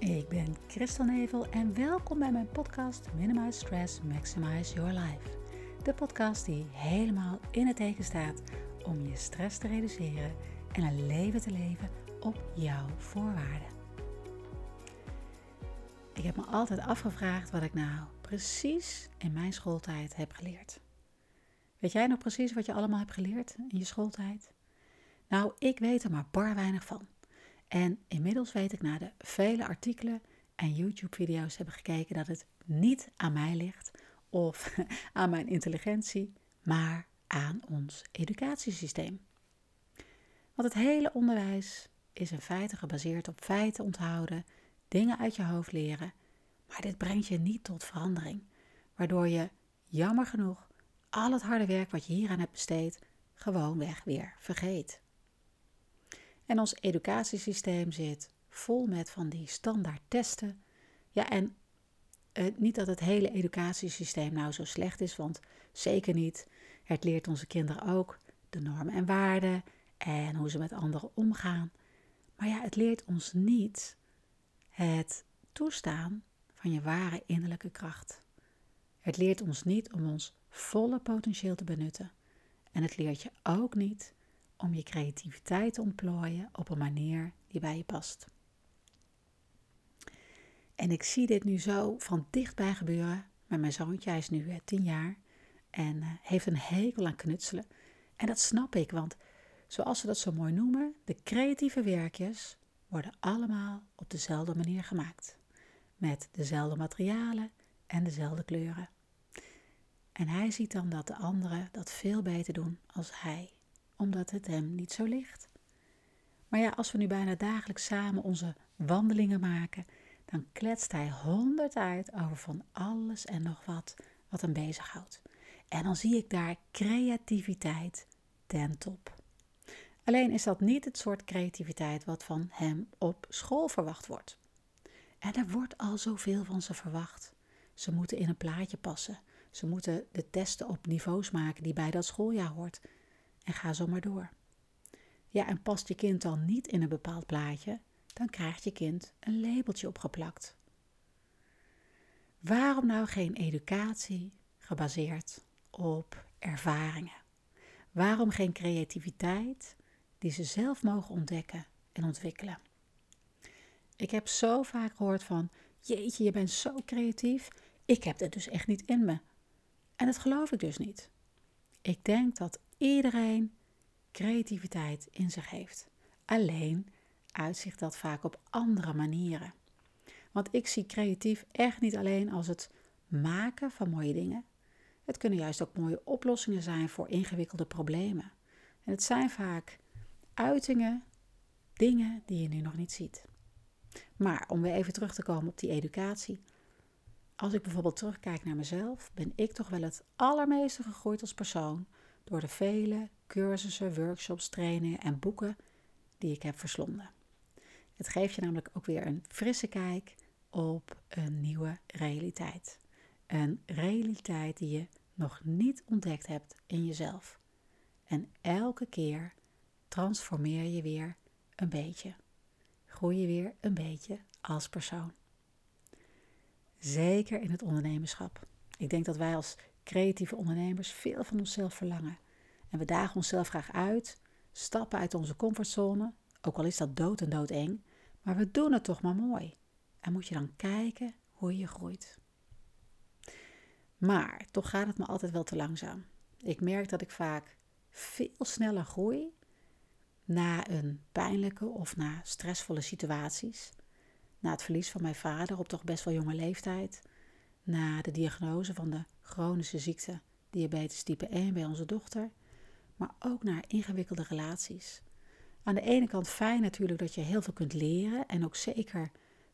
Ik ben Christel Nevel en welkom bij mijn podcast Minimize Stress, Maximize Your Life. De podcast die helemaal in het teken staat om je stress te reduceren en een leven te leven op jouw voorwaarden. Ik heb me altijd afgevraagd wat ik nou precies in mijn schooltijd heb geleerd. Weet jij nog precies wat je allemaal hebt geleerd in je schooltijd? Nou, ik weet er maar bar weinig van. En inmiddels weet ik na de vele artikelen en YouTube-video's hebben gekeken dat het niet aan mij ligt of aan mijn intelligentie, maar aan ons educatiesysteem. Want het hele onderwijs is in feite gebaseerd op feiten onthouden, dingen uit je hoofd leren, maar dit brengt je niet tot verandering, waardoor je, jammer genoeg, al het harde werk wat je hieraan hebt besteed, gewoonweg weer vergeet. En ons educatiesysteem zit vol met van die standaard testen. Ja, en eh, niet dat het hele educatiesysteem nou zo slecht is, want zeker niet. Het leert onze kinderen ook de normen en waarden en hoe ze met anderen omgaan. Maar ja, het leert ons niet het toestaan van je ware innerlijke kracht. Het leert ons niet om ons volle potentieel te benutten. En het leert je ook niet om je creativiteit te ontplooien op een manier die bij je past. En ik zie dit nu zo van dichtbij gebeuren met mijn zoontje. Is nu eh, tien jaar en eh, heeft een hekel aan knutselen. En dat snap ik, want zoals ze dat zo mooi noemen, de creatieve werkjes worden allemaal op dezelfde manier gemaakt. Met dezelfde materialen en dezelfde kleuren. En hij ziet dan dat de anderen dat veel beter doen als hij omdat het hem niet zo ligt. Maar ja, als we nu bijna dagelijks samen onze wandelingen maken, dan kletst hij honderd uit over van alles en nog wat wat hem bezighoudt. En dan zie ik daar creativiteit ten top. Alleen is dat niet het soort creativiteit wat van hem op school verwacht wordt. En er wordt al zoveel van ze verwacht. Ze moeten in een plaatje passen. Ze moeten de testen op niveaus maken die bij dat schooljaar hoort. Ga zo maar door. Ja, en past je kind dan niet in een bepaald plaatje, dan krijgt je kind een labeltje opgeplakt. Waarom nou geen educatie gebaseerd op ervaringen? Waarom geen creativiteit die ze zelf mogen ontdekken en ontwikkelen? Ik heb zo vaak gehoord van: Jeetje, je bent zo creatief. Ik heb het dus echt niet in me. En dat geloof ik dus niet. Ik denk dat iedereen creativiteit in zich heeft. Alleen uitzicht dat vaak op andere manieren. Want ik zie creatief echt niet alleen als het maken van mooie dingen. Het kunnen juist ook mooie oplossingen zijn voor ingewikkelde problemen. En het zijn vaak uitingen, dingen die je nu nog niet ziet. Maar om weer even terug te komen op die educatie. Als ik bijvoorbeeld terugkijk naar mezelf, ben ik toch wel het allermeeste gegroeid als persoon door de vele cursussen, workshops, trainingen en boeken die ik heb verslonden. Het geeft je namelijk ook weer een frisse kijk op een nieuwe realiteit. Een realiteit die je nog niet ontdekt hebt in jezelf. En elke keer transformeer je weer een beetje. Groei je weer een beetje als persoon. Zeker in het ondernemerschap. Ik denk dat wij als creatieve ondernemers veel van onszelf verlangen. En we dagen onszelf graag uit, stappen uit onze comfortzone, ook al is dat dood en doodeng, maar we doen het toch maar mooi. En moet je dan kijken hoe je groeit. Maar toch gaat het me altijd wel te langzaam. Ik merk dat ik vaak veel sneller groei na een pijnlijke of na stressvolle situaties. Na het verlies van mijn vader op toch best wel jonge leeftijd. Na de diagnose van de chronische ziekte diabetes type 1 bij onze dochter, maar ook naar ingewikkelde relaties. Aan de ene kant fijn natuurlijk dat je heel veel kunt leren en ook zeker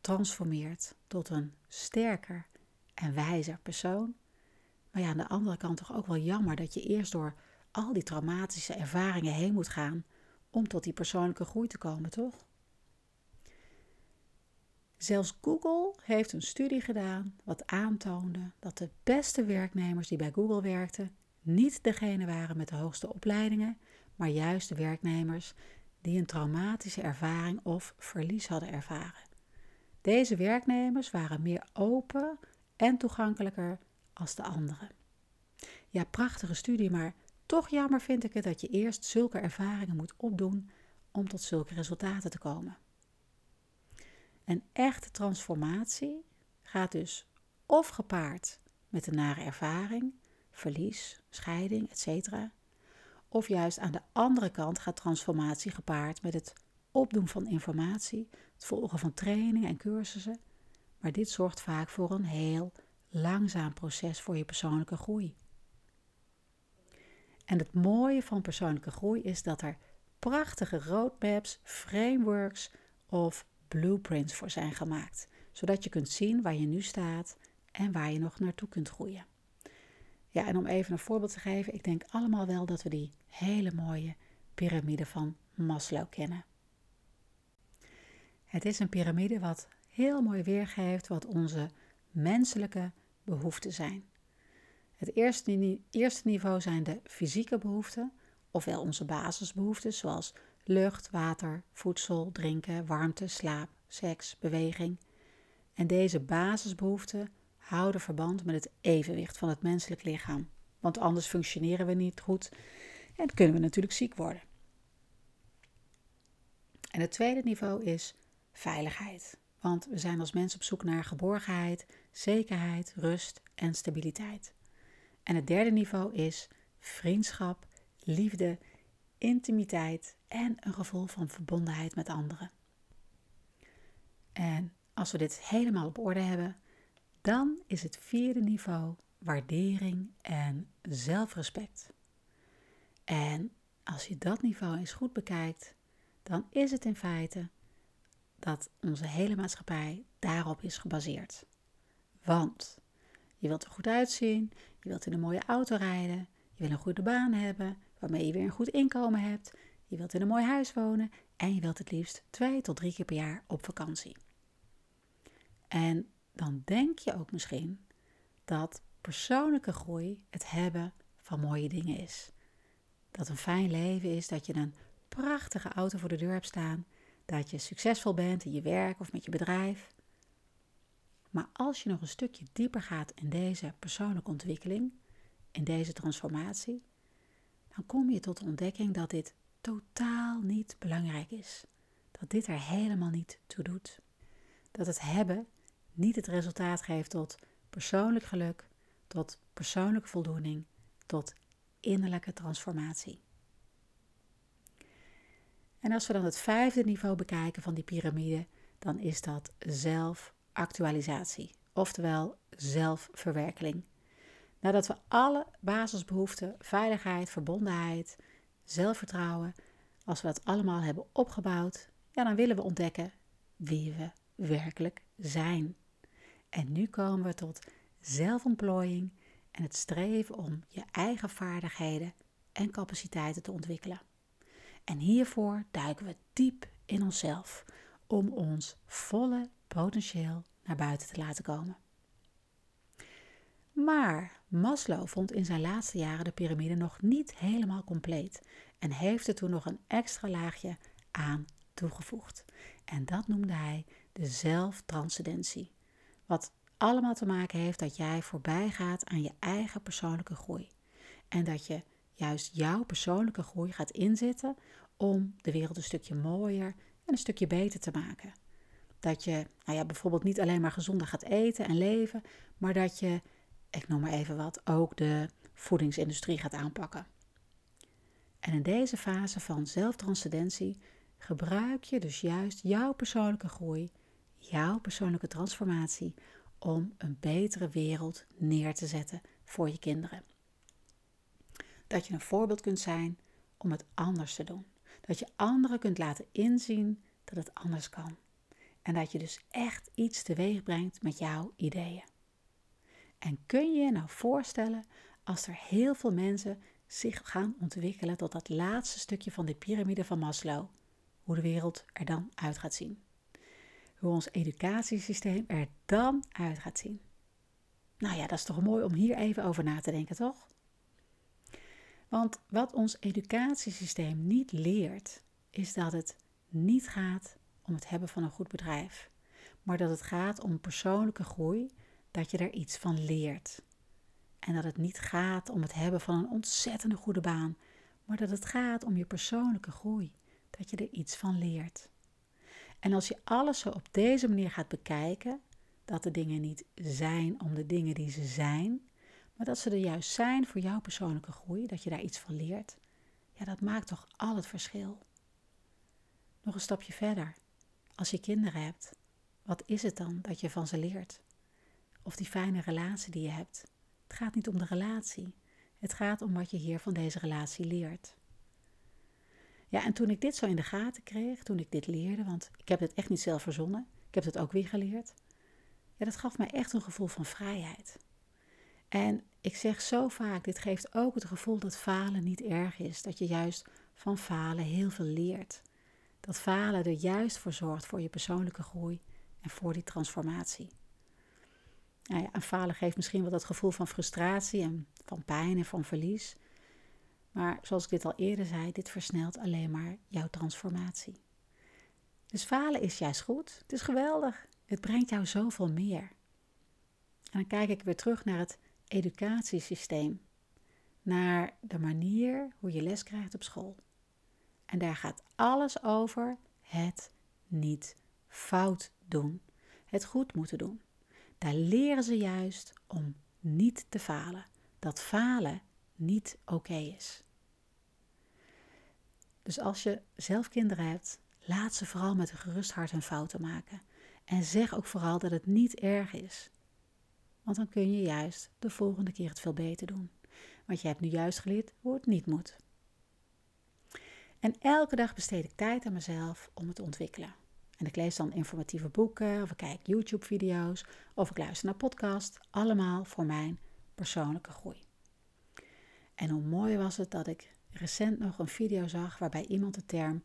transformeert tot een sterker en wijzer persoon. Maar ja, aan de andere kant toch ook wel jammer dat je eerst door al die traumatische ervaringen heen moet gaan om tot die persoonlijke groei te komen, toch? Zelfs Google heeft een studie gedaan wat aantoonde dat de beste werknemers die bij Google werkten niet degene waren met de hoogste opleidingen, maar juist de werknemers die een traumatische ervaring of verlies hadden ervaren. Deze werknemers waren meer open en toegankelijker als de anderen. Ja, prachtige studie, maar toch jammer vind ik het dat je eerst zulke ervaringen moet opdoen om tot zulke resultaten te komen. Een echte transformatie gaat dus of gepaard met een nare ervaring, verlies, scheiding, etc. Of juist aan de andere kant gaat transformatie gepaard met het opdoen van informatie, het volgen van trainingen en cursussen. Maar dit zorgt vaak voor een heel langzaam proces voor je persoonlijke groei. En het mooie van persoonlijke groei is dat er prachtige roadmaps, frameworks of blueprints voor zijn gemaakt, zodat je kunt zien waar je nu staat en waar je nog naartoe kunt groeien. Ja, en om even een voorbeeld te geven, ik denk allemaal wel dat we die hele mooie piramide van Maslow kennen. Het is een piramide wat heel mooi weergeeft wat onze menselijke behoeften zijn. Het eerste, eerste niveau zijn de fysieke behoeften, ofwel onze basisbehoeften zoals lucht, water, voedsel, drinken, warmte, slaap, seks, beweging. En deze basisbehoeften houden verband met het evenwicht van het menselijk lichaam. Want anders functioneren we niet goed en kunnen we natuurlijk ziek worden. En het tweede niveau is veiligheid. Want we zijn als mensen op zoek naar geborgenheid, zekerheid, rust en stabiliteit. En het derde niveau is vriendschap, liefde, intimiteit en een gevoel van verbondenheid met anderen. En als we dit helemaal op orde hebben, dan is het vierde niveau waardering en zelfrespect. En als je dat niveau eens goed bekijkt, dan is het in feite dat onze hele maatschappij daarop is gebaseerd. Want je wilt er goed uitzien, je wilt in een mooie auto rijden, je wil een goede baan hebben, waarmee je weer een goed inkomen hebt, je wilt in een mooi huis wonen en je wilt het liefst twee tot drie keer per jaar op vakantie. En dan denk je ook misschien dat persoonlijke groei het hebben van mooie dingen is. Dat een fijn leven is dat je een prachtige auto voor de deur hebt staan, dat je succesvol bent in je werk of met je bedrijf. Maar als je nog een stukje dieper gaat in deze persoonlijke ontwikkeling, in deze transformatie, dan kom je tot de ontdekking dat dit totaal niet belangrijk is. Dat dit er helemaal niet toe doet. Dat het hebben niet het resultaat geeft tot persoonlijk geluk, tot persoonlijke voldoening, tot innerlijke transformatie. En als we dan het vijfde niveau bekijken van die piramide, dan is dat zelfactualisatie, oftewel zelfverwerkeling. Nadat we alle basisbehoeften, veiligheid, verbondenheid, zelfvertrouwen, als we dat allemaal hebben opgebouwd, ja, dan willen we ontdekken wie we werkelijk zijn. En nu komen we tot zelfontplooiing en het streven om je eigen vaardigheden en capaciteiten te ontwikkelen. En hiervoor duiken we diep in onszelf om ons volle potentieel naar buiten te laten komen. Maar Maslow vond in zijn laatste jaren de piramide nog niet helemaal compleet en heeft er toen nog een extra laagje aan toegevoegd. En dat noemde hij de zelftranscendentie. Wat allemaal te maken heeft dat jij voorbij gaat aan je eigen persoonlijke groei. En dat je juist jouw persoonlijke groei gaat inzetten om de wereld een stukje mooier en een stukje beter te maken. Dat je nou ja, bijvoorbeeld niet alleen maar gezonder gaat eten en leven, maar dat je, ik noem maar even wat, ook de voedingsindustrie gaat aanpakken. En in deze fase van zelftranscendentie gebruik je dus juist jouw persoonlijke groei, jouw persoonlijke transformatie om een betere wereld neer te zetten voor je kinderen. Dat je een voorbeeld kunt zijn om het anders te doen. Dat je anderen kunt laten inzien dat het anders kan. En dat je dus echt iets teweeg brengt met jouw ideeën. En kun je je nou voorstellen als er heel veel mensen zich gaan ontwikkelen tot dat laatste stukje van de piramide van Maslow, hoe de wereld er dan uit gaat zien? hoe ons educatiesysteem er dan uit gaat zien. Nou ja, dat is toch mooi om hier even over na te denken, toch? Want wat ons educatiesysteem niet leert, is dat het niet gaat om het hebben van een goed bedrijf, maar dat het gaat om persoonlijke groei, dat je er iets van leert. En dat het niet gaat om het hebben van een ontzettende goede baan, maar dat het gaat om je persoonlijke groei, dat je er iets van leert. En als je alles zo op deze manier gaat bekijken, dat de dingen niet zijn om de dingen die ze zijn, maar dat ze er juist zijn voor jouw persoonlijke groei, dat je daar iets van leert, ja, dat maakt toch al het verschil. Nog een stapje verder. Als je kinderen hebt, wat is het dan dat je van ze leert? Of die fijne relatie die je hebt. Het gaat niet om de relatie. Het gaat om wat je hier van deze relatie leert. Ja, en toen ik dit zo in de gaten kreeg, toen ik dit leerde, want ik heb het echt niet zelf verzonnen, ik heb het ook weer geleerd. Ja, dat gaf mij echt een gevoel van vrijheid. En ik zeg zo vaak, dit geeft ook het gevoel dat falen niet erg is. Dat je juist van falen heel veel leert. Dat falen er juist voor zorgt voor je persoonlijke groei en voor die transformatie. Nou ja, en falen geeft misschien wel dat gevoel van frustratie en van pijn en van verlies. Maar zoals ik dit al eerder zei, dit versnelt alleen maar jouw transformatie. Dus falen is juist goed. Het is geweldig. Het brengt jou zoveel meer. En dan kijk ik weer terug naar het educatiesysteem. Naar de manier hoe je les krijgt op school. En daar gaat alles over het niet fout doen. Het goed moeten doen. Daar leren ze juist om niet te falen. Dat falen niet oké is. Dus als je zelf kinderen hebt, laat ze vooral met een gerust hart hun fouten maken. En zeg ook vooral dat het niet erg is. Want dan kun je juist de volgende keer het veel beter doen. Want je hebt nu juist geleerd hoe het niet moet. En elke dag besteed ik tijd aan mezelf om het te ontwikkelen. En ik lees dan informatieve boeken, of ik kijk YouTube-video's, of ik luister naar podcasts. Allemaal voor mijn persoonlijke groei. En hoe mooi was het dat ik recent nog een video zag waarbij iemand de term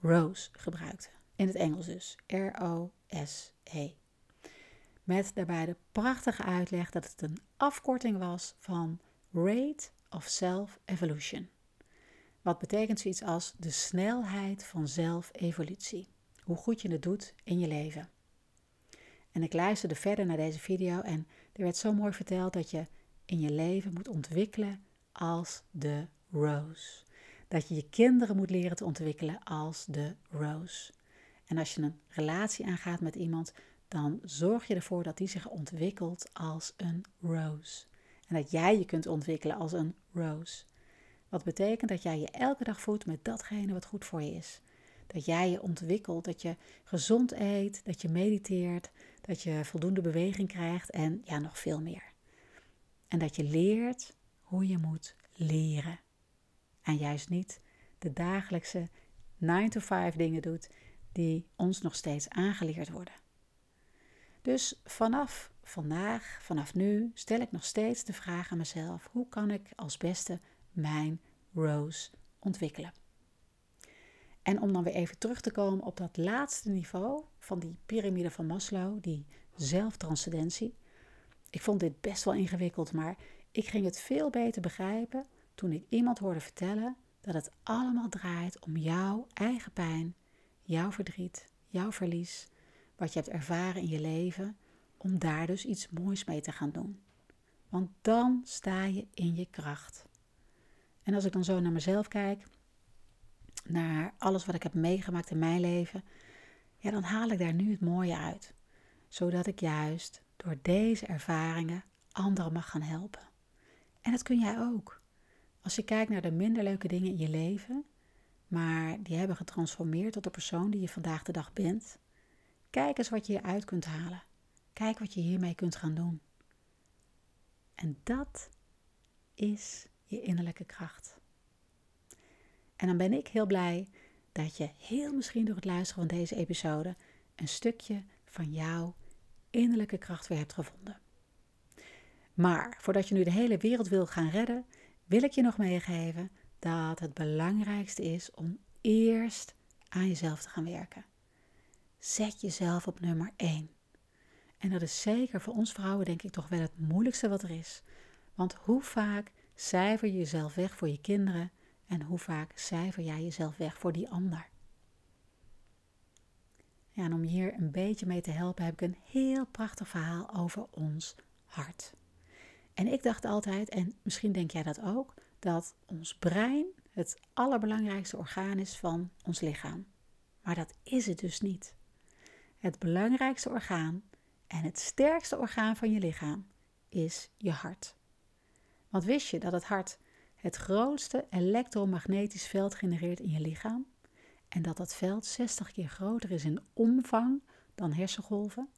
Rose gebruikte. In het Engels dus. R-O-S-E. Met daarbij de prachtige uitleg dat het een afkorting was van Rate of Self-Evolution. Wat betekent zoiets als de snelheid van zelfevolutie. Hoe goed je het doet in je leven. En ik luisterde verder naar deze video en er werd zo mooi verteld dat je in je leven moet ontwikkelen als de rose. Dat je je kinderen moet leren te ontwikkelen als de rose. En als je een relatie aangaat met iemand, dan zorg je ervoor dat die zich ontwikkelt als een rose. En dat jij je kunt ontwikkelen als een rose. Wat betekent dat jij je elke dag voedt met datgene wat goed voor je is. Dat jij je ontwikkelt, dat je gezond eet, dat je mediteert, dat je voldoende beweging krijgt en ja, nog veel meer. En dat je leert hoe je moet leren. En juist niet de dagelijkse 9 to 5 dingen doet die ons nog steeds aangeleerd worden. Dus vanaf vandaag, vanaf nu, stel ik nog steeds de vraag aan mezelf: hoe kan ik als beste mijn Rose ontwikkelen? En om dan weer even terug te komen op dat laatste niveau van die piramide van Maslow, die zelftranscendentie. Ik vond dit best wel ingewikkeld, maar ik ging het veel beter begrijpen toen ik iemand hoorde vertellen dat het allemaal draait om jouw eigen pijn, jouw verdriet, jouw verlies, wat je hebt ervaren in je leven, om daar dus iets moois mee te gaan doen. Want dan sta je in je kracht. En als ik dan zo naar mezelf kijk, naar alles wat ik heb meegemaakt in mijn leven, ja, dan haal ik daar nu het mooie uit. Zodat ik juist door deze ervaringen anderen mag gaan helpen. En dat kun jij ook. Als je kijkt naar de minder leuke dingen in je leven, maar die hebben getransformeerd tot de persoon die je vandaag de dag bent, kijk eens wat je hieruit kunt halen. Kijk wat je hiermee kunt gaan doen. En dat is je innerlijke kracht. En dan ben ik heel blij dat je heel misschien door het luisteren van deze episode een stukje van jouw innerlijke kracht weer hebt gevonden. Maar voordat je nu de hele wereld wil gaan redden, wil ik je nog meegeven dat het belangrijkste is om eerst aan jezelf te gaan werken. Zet jezelf op nummer 1. En dat is zeker voor ons vrouwen denk ik toch wel het moeilijkste wat er is. Want hoe vaak cijfer je jezelf weg voor je kinderen en hoe vaak cijfer jij jezelf weg voor die ander? Ja, en om hier een beetje mee te helpen heb ik een heel prachtig verhaal over ons hart. En ik dacht altijd, en misschien denk jij dat ook, dat ons brein het allerbelangrijkste orgaan is van ons lichaam. Maar dat is het dus niet. Het belangrijkste orgaan en het sterkste orgaan van je lichaam is je hart. Want wist je dat het hart het grootste elektromagnetisch veld genereert in je lichaam? En dat dat veld 60 keer groter is in omvang dan hersengolven?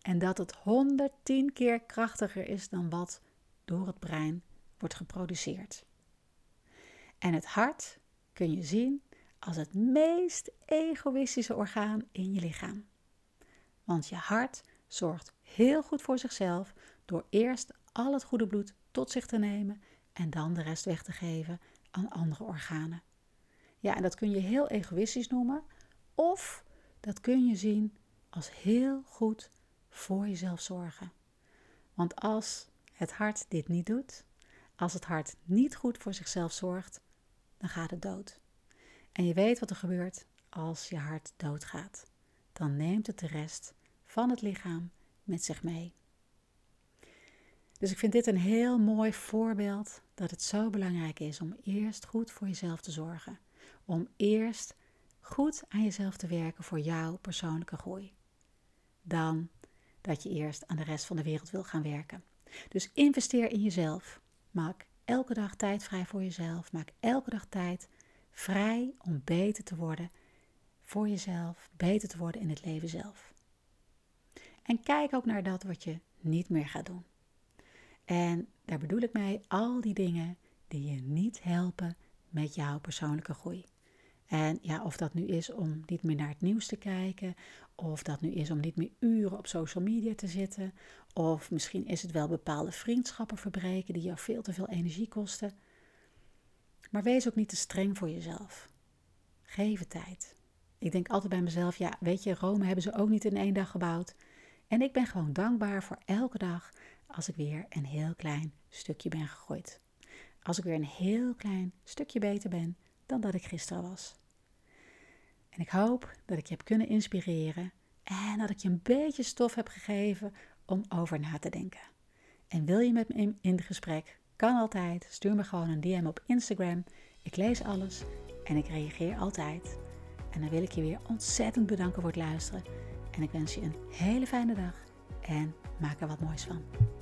En dat het 110 keer krachtiger is dan wat door het brein wordt geproduceerd. En het hart kun je zien als het meest egoïstische orgaan in je lichaam. Want je hart zorgt heel goed voor zichzelf door eerst al het goede bloed tot zich te nemen en dan de rest weg te geven aan andere organen. Ja, en dat kun je heel egoïstisch noemen, of dat kun je zien als heel goed voor jezelf zorgen. Want als het hart dit niet doet, als het hart niet goed voor zichzelf zorgt, dan gaat het dood. En je weet wat er gebeurt als je hart doodgaat. Dan neemt het de rest van het lichaam met zich mee. Dus ik vind dit een heel mooi voorbeeld dat het zo belangrijk is om eerst goed voor jezelf te zorgen. Om eerst goed aan jezelf te werken voor jouw persoonlijke groei. Dan dat je eerst aan de rest van de wereld wil gaan werken. Dus investeer in jezelf. Maak elke dag tijd vrij voor jezelf. Maak elke dag tijd vrij om beter te worden voor jezelf, beter te worden in het leven zelf. En kijk ook naar dat wat je niet meer gaat doen. En daar bedoel ik mee al die dingen die je niet helpen met jouw persoonlijke groei. En ja, of dat nu is om niet meer naar het nieuws te kijken, of dat nu is om niet meer uren op social media te zitten, of misschien is het wel bepaalde vriendschappen verbreken die jou veel te veel energie kosten. Maar wees ook niet te streng voor jezelf. Geef het tijd. Ik denk altijd bij mezelf, ja, weet je, Rome hebben ze ook niet in één dag gebouwd. En ik ben gewoon dankbaar voor elke dag als ik weer een heel klein stukje ben gegroeid. Als ik weer een heel klein stukje beter ben dan dat ik gisteren was. En ik hoop dat ik je heb kunnen inspireren en dat ik je een beetje stof heb gegeven om over na te denken. En wil je met me in gesprek? Kan altijd. Stuur me gewoon een DM op Instagram. Ik lees alles en ik reageer altijd. En dan wil ik je weer ontzettend bedanken voor het luisteren. En ik wens je een hele fijne dag en maak er wat moois van.